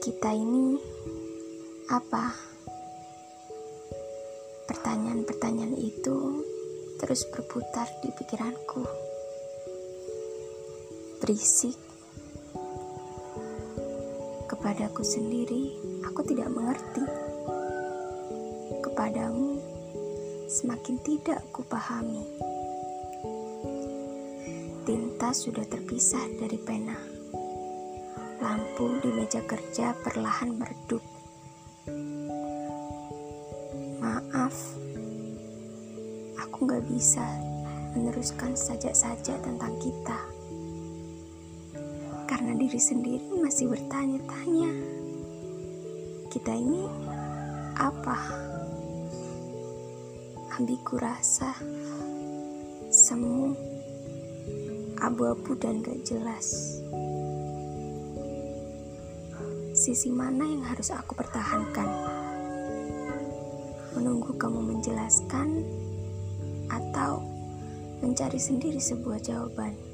kita ini apa? Pertanyaan-pertanyaan itu terus berputar di pikiranku. Berisik. Kepadaku sendiri, aku tidak mengerti. Kepadamu, semakin tidak kupahami. Tinta sudah terpisah dari pena. Lampu di meja kerja perlahan meredup. Maaf, aku gak bisa meneruskan saja-saja tentang kita. Karena diri sendiri masih bertanya-tanya. Kita ini apa? Ambiku rasa semu, abu-abu dan gak jelas. Sisi mana yang harus aku pertahankan? Menunggu kamu menjelaskan atau mencari sendiri sebuah jawaban?